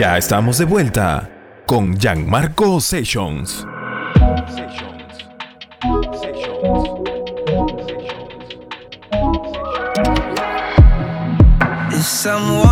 Ya estamos de vuelta con Gianmarco Sessions. Sessions.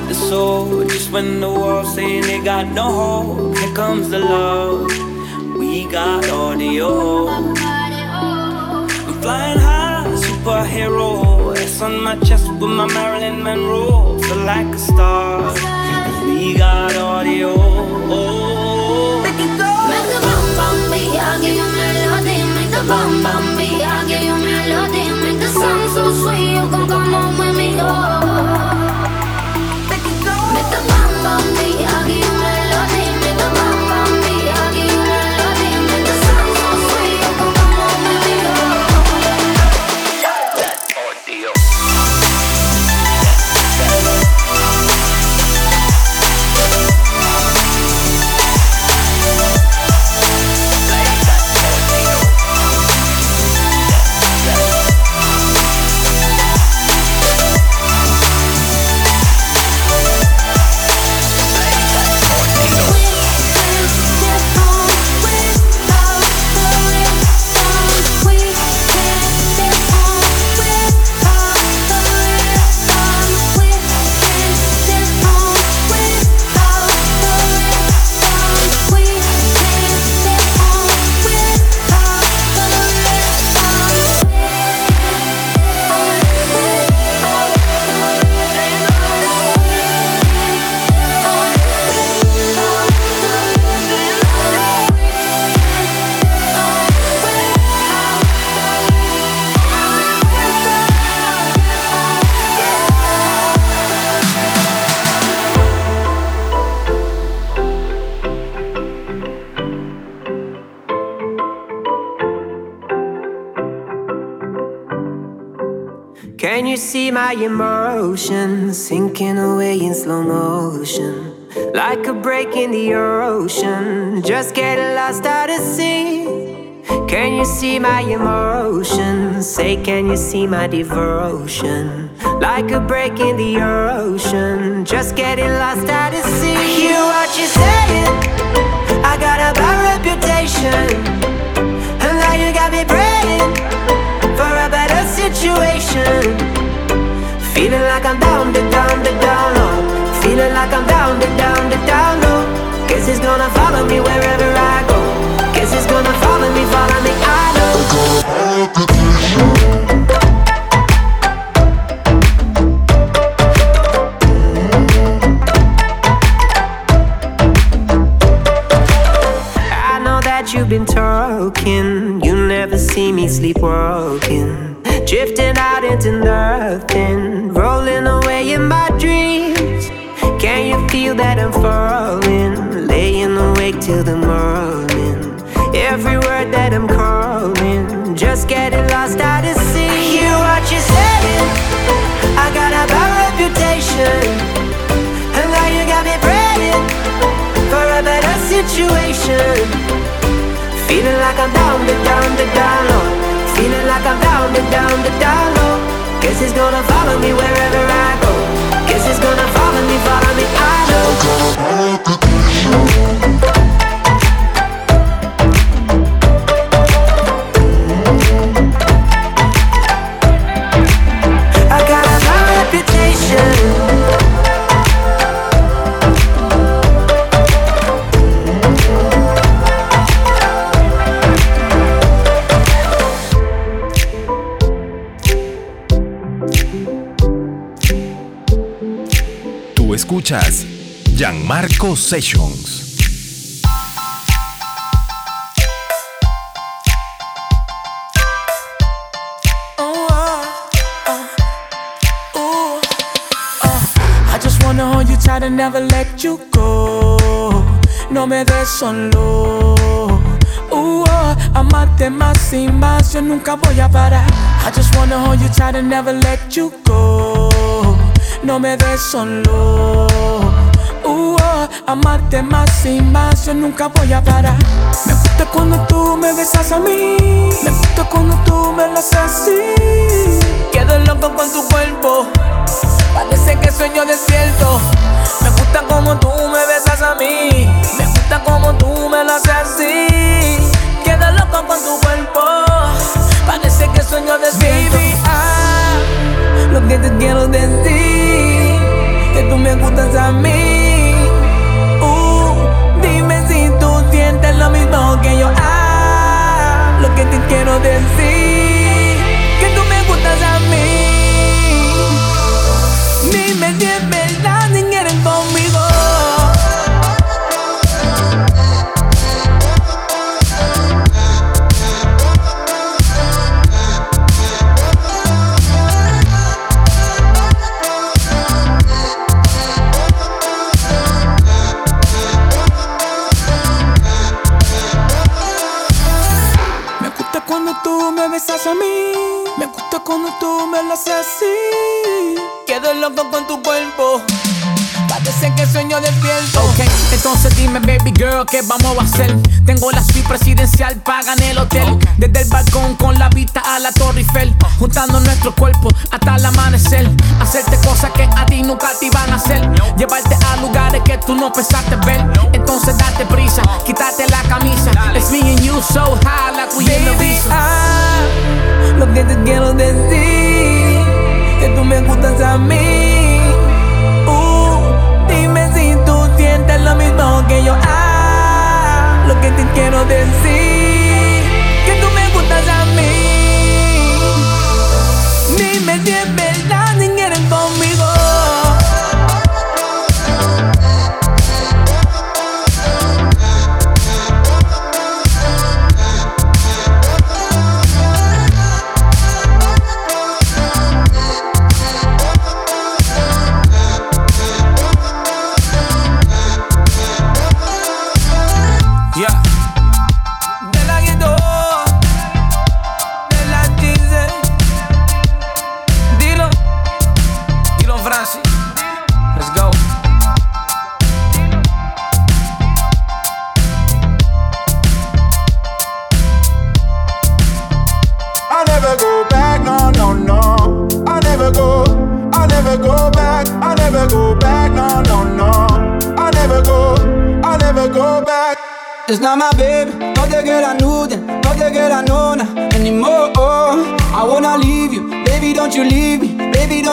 got the soul. Just when the world's saying they got no hope, here comes the love. We got audio. I'm flying high, superhero. S on my chest with my Marilyn Monroe. Feel like a star. We got audio. Make it go. The bomb bomb beat. I'll give you melody. Make the bomb bomb beat. I'll give you melody. Make the sound so sweet. You can come home with me. Oh. My emotions sinking away in slow motion? Like a break in the ocean, just getting lost out at sea. Can you see my emotions? Say, can you see my devotion? Like a break in the ocean, just getting lost out at sea. Hear what you're saying. I got a bad reputation, and now you got me praying for a better situation. Feeling like I'm down to down to down low. Feeling like I'm down to down to down low. Guess it's gonna follow me wherever I go. Guess it's gonna follow me, follow me. I know. I know that you've been talking. You never see me sleepwalking. Drifting out into nothing. Rolling away in my dreams. Can you feel that I'm falling? Laying awake till the morning. Every word that I'm calling. Just getting lost out at sea. Hear what you're saying. I got a bad reputation. And now you got me praying for a better situation. Feeling like I'm down, down, down low. Feeling like I'm down, to down, to down low. Guess it's gonna follow me wherever I go. Guess it's gonna follow me, follow me. I know. Gianmarco Sessions. I just wanna hold you tight and never let you go. No me des solo. Uh, oh, amarte más y más, yo nunca voy a parar. I just wanna hold you tight and never let you go no me des solo. Amarte más y más, yo nunca voy a parar. Me gusta cuando tú me besas a mí, me gusta cuando tú me lo haces así. Quedo loco con tu cuerpo, parece que sueño despierto. Me gusta como tú me besas a mí, me gusta como tú me lo haces así. Quedo loco con tu cuerpo, parece que sueño despierto. Baby, lo que te quiero decir tú me gustas a mí. Sientes lo mismo que yo. Ah, lo que te quiero decir, que tú me gustas a mí. Dime si a mí. Me gusta cuando tú me lo haces así. Quedo loco con tu cuerpo. Parece que sueño despierto. Ok, entonces dime, baby girl, ¿qué vamos a hacer? Tengo la suite presidencial, pagan el hotel. Desde el balcón con la vista a la Torre Eiffel. Juntando nuestro cuerpo hasta el amanecer. Hacerte cosas que a ti nunca te iban a hacer. Llevarte a lugares que tú no pensaste ver. Entonces date prisa, quítate la camisa. It's me and you so high, like we in the. Ah, lo que te quiero decir, que tú me gustas a mí. Que yo. Ah, lo que te quiero decir, que tú me gustas a mí. Dime si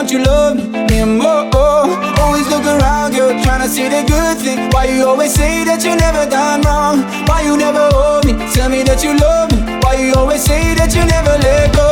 thought you love me more. Always look around, girl, trying to see the good thing. Why you always say that you never done wrong? Why you never hold me? Tell me that you love me. Why you always say that you never let go?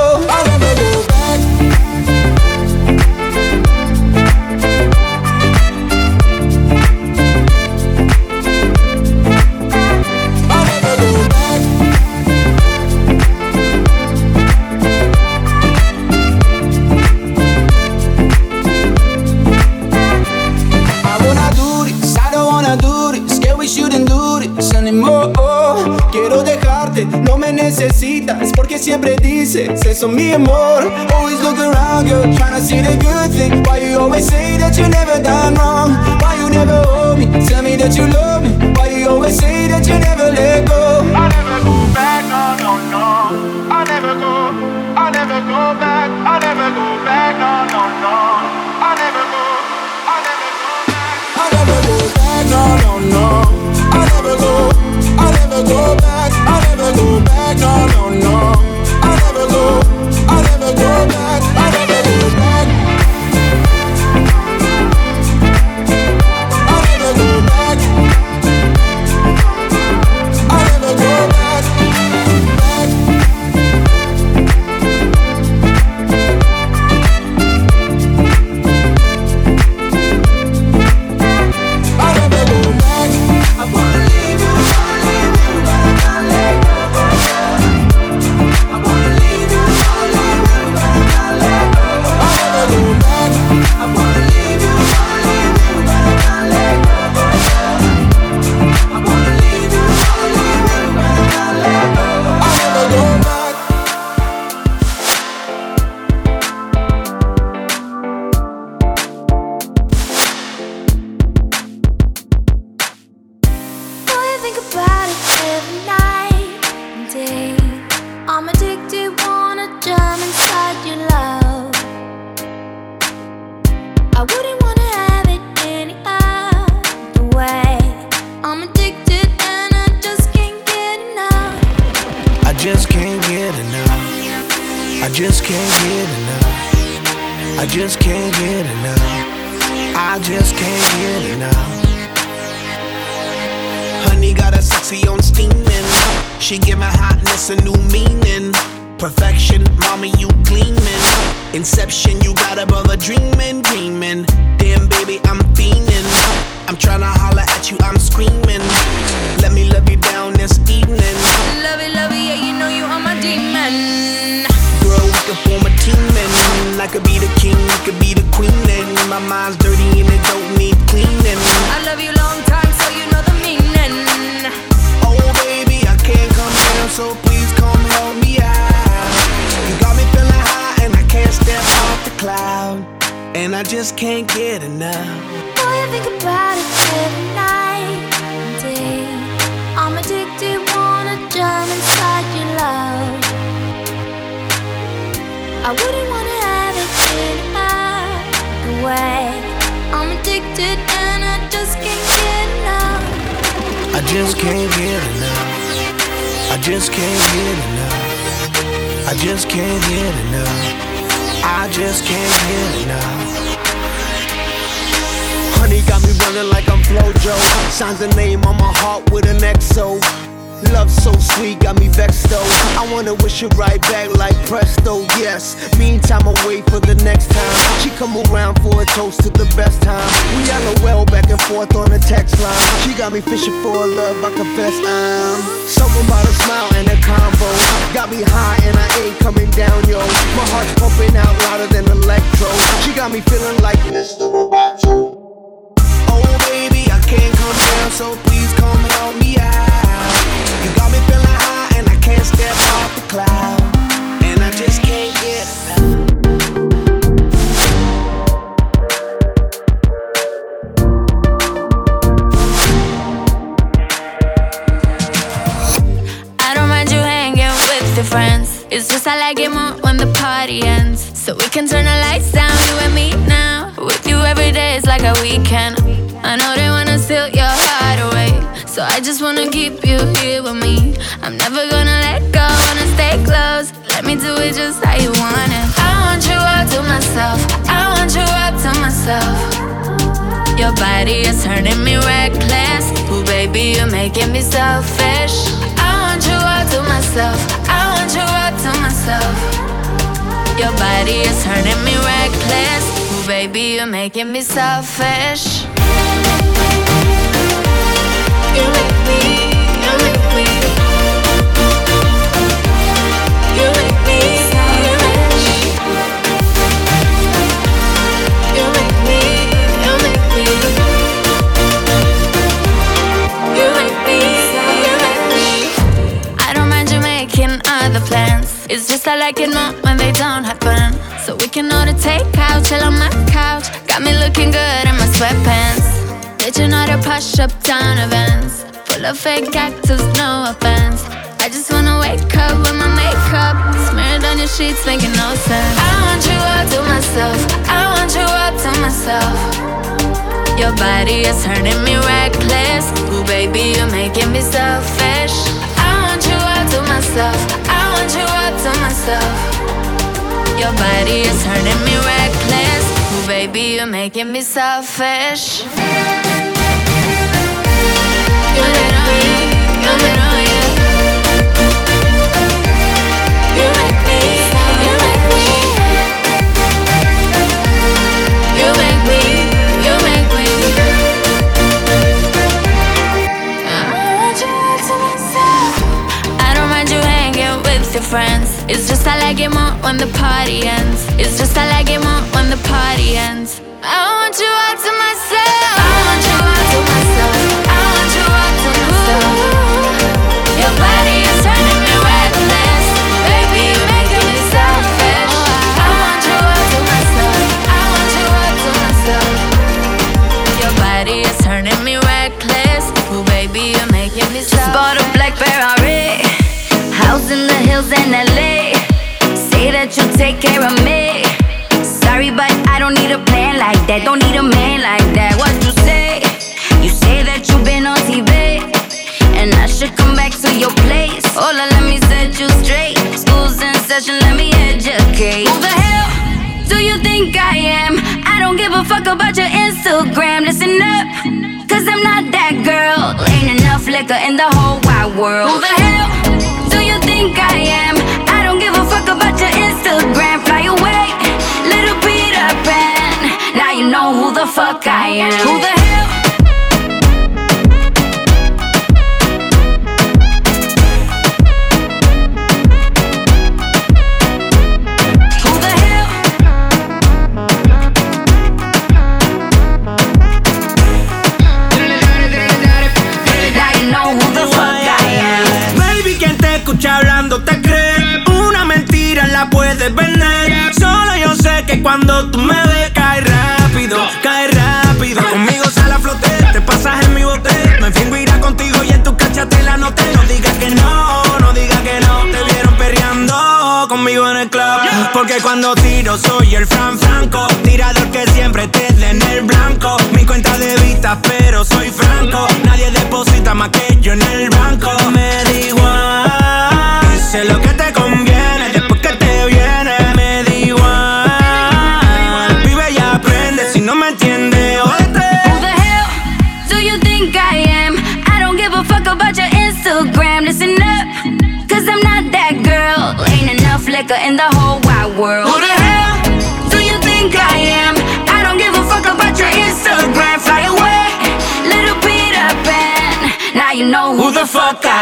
focus on me and more. Always look around, girl, tryna see the good thing. Why you always say that you never done wrong? Why you never hold me? Tell me that you love me. Why you always say that you never let go? I never go back, no, no, no. I never go, I never go back, I never go back, no, no, no. I never go, I never go back, I never go back, no, no, no. wait for the next time. She come around for a toast to the best time. We LOL back and forth on the text line. She got me fishing for a love, I confess I'm. Something about a smile and a combo. Got me high and I ain't coming down, yo. My heart's pumping out louder than electro. She got me feeling like Mr. Roboto. Oh, baby, I can't come down, so please come help me out. It's just I like it more when the party ends. So we can turn the lights down, you and me now. With you every day is like a weekend. I know they wanna steal your heart away. So I just wanna keep you here with me. I'm never gonna let go, wanna stay close. Let me do it just how you want it. I want you all to myself. I want you all to myself. Your body is turning me reckless. Ooh, baby, you're making me selfish. All to myself. I want you all to myself. Your body is turning me reckless. Ooh, baby, you're making me selfish. You make me, It's just I like it more when they don't happen. So we can order takeout, chill on my couch. Got me looking good in my sweatpants. Did you know to push up down events? Full of fake actors, no offense. I just wanna wake up with my makeup smeared on your sheets, making no sense. I want you all to myself. I want you all to myself. Your body is turning me reckless. Ooh, baby, you're making me selfish. To myself. I want you all to myself. Your body is turning me reckless. Ooh, baby, you're making me selfish. You let on me, your friends. It's just I like it more when the party ends. It's just I like it more when the party ends. I want you all to myself. Who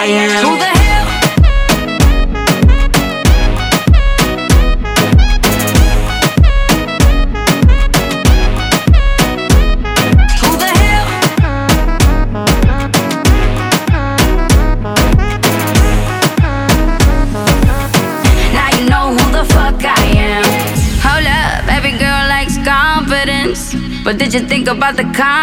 I am. Who the hell? Who the hell? Now you know who the fuck I am. Hold up, every girl likes confidence. But did you think about the consequence?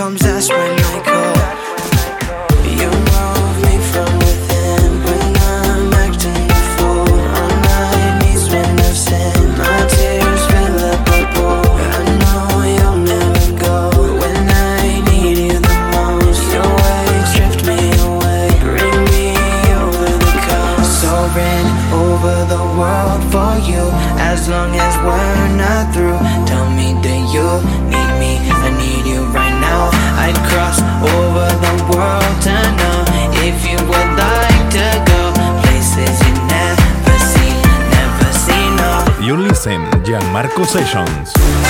comes, that's when I Gianmarco Sessions.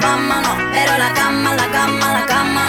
mamma no, però la camma, la camma, la camma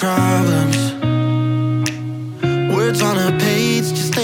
problems. Words on a page just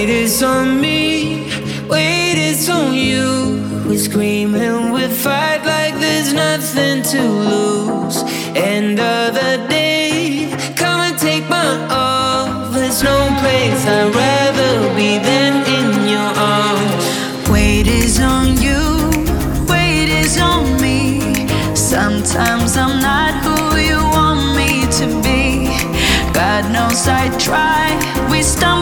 Weight is on me, weight is on you. We scream and we fight like there's nothing to lose. End of the day, come and take my all. There's no place I'd rather be than in your arms. Weight is on you, weight is on me. Sometimes I'm not who you want me to be. God knows I try. We stumble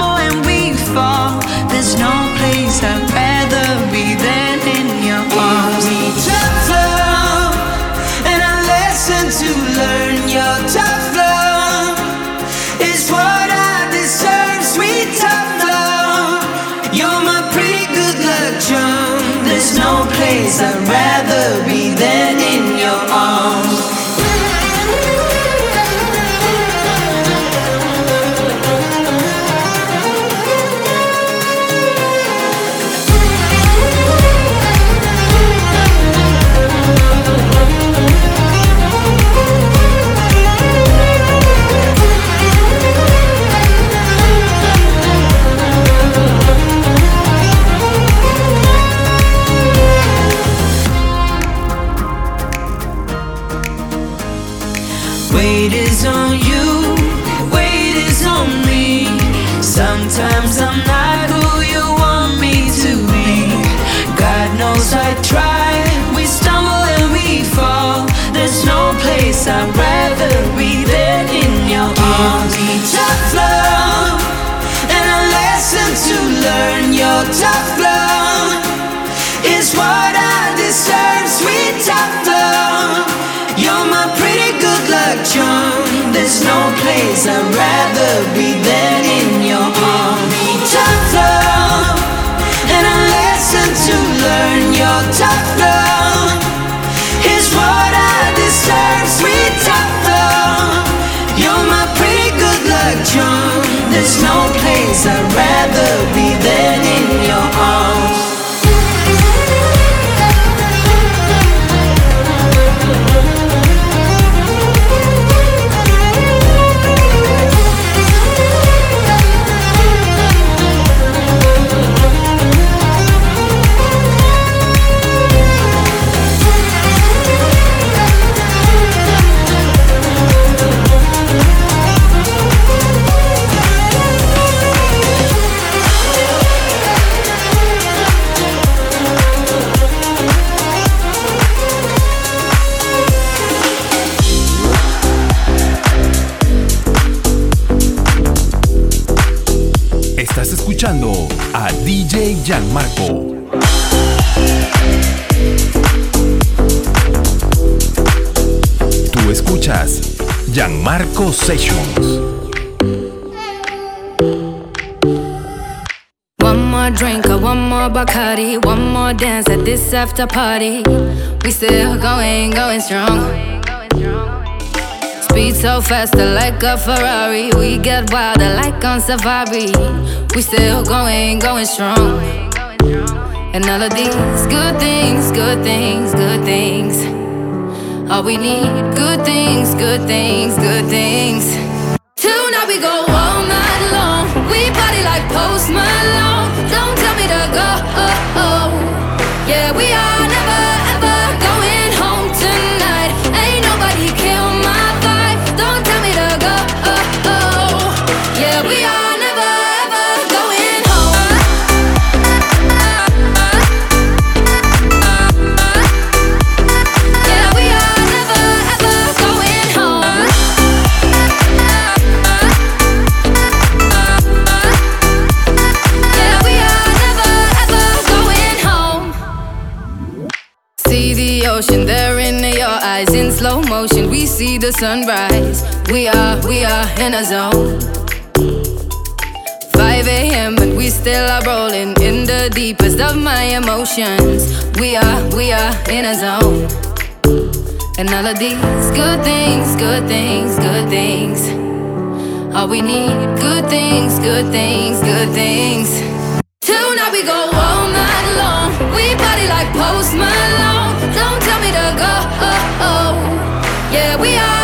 Your tough love is what I deserve. Sweet tough love, you're my pretty good luck charm. There's no place I'd rather be than in your DJ Gianmarco. Tú escuchas Gianmarco Sessions. One more drink one more Bacardi, one more dance at this after party. We still going, going strong. Speed so faster like a Ferrari. We get wilder like on safari. We still going, going strong. And all of these good things, good things, good things. All we need, good things, good things, good things. Tonight we go all night long. We party like Post Malone. See the sunrise. We are, we are in a zone. 5 a.m. and we still are rolling in the deepest of my emotions. We are, we are in a zone. And all of these good things, good things, good things. All we need, good things, good things, good things. Tonight we go all night long. We party like Post Malone. Don't tell me to go. Yeah, we are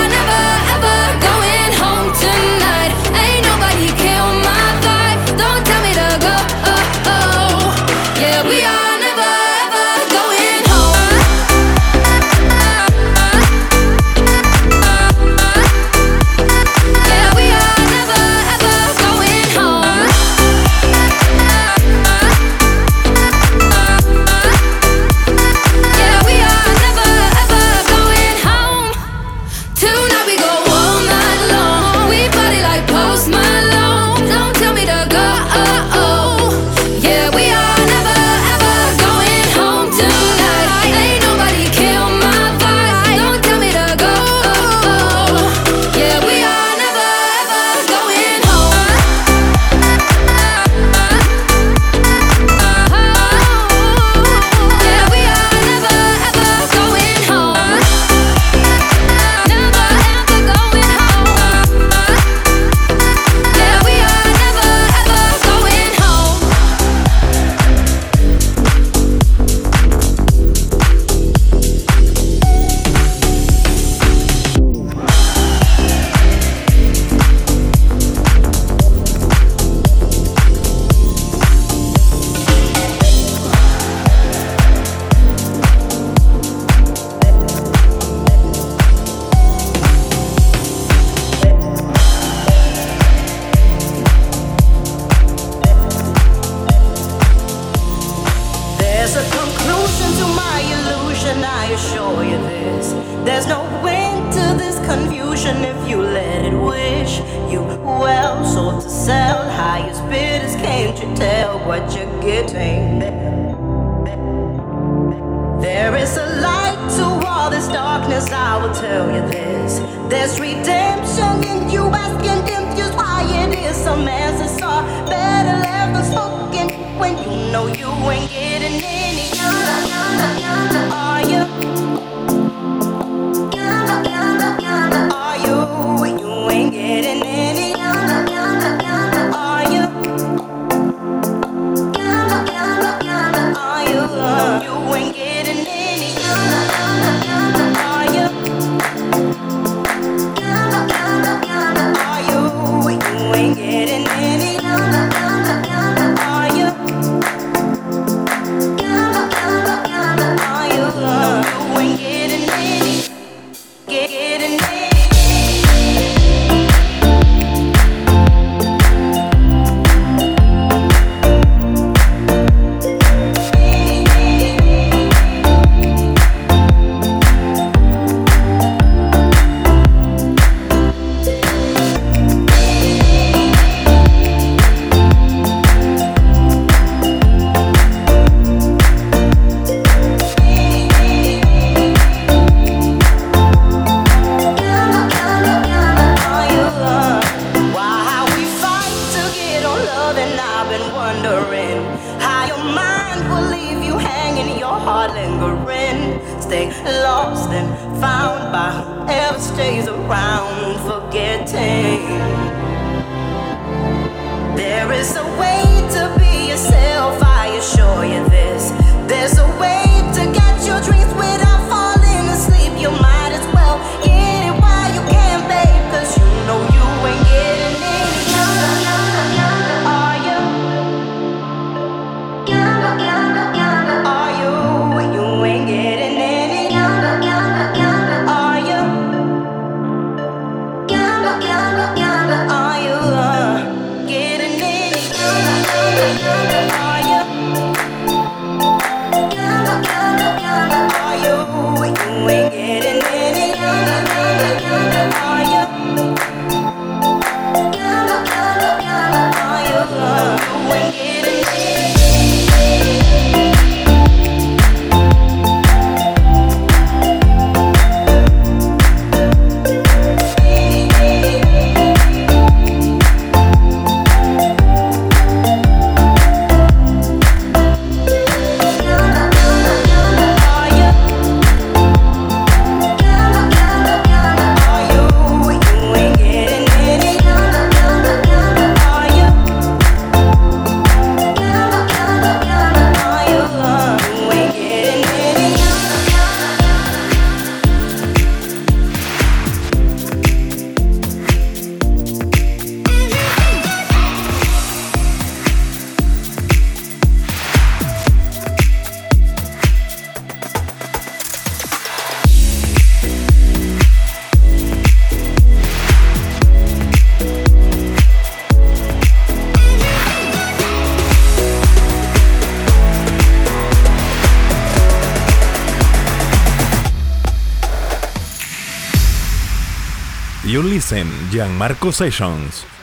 Gianmarco Sessions.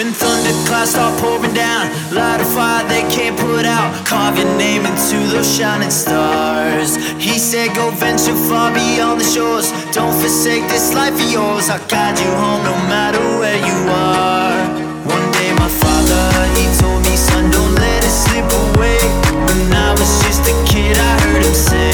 When thunderclouds start pouring down, light a fire they can't put out. Carve your name into those shining stars. He said, Go venture far beyond the shores. Don't forsake this life of yours. I'll guide you home no matter where you are. One day, my father, he told me, Son, don't let it slip away. When I was just a kid, I heard him say.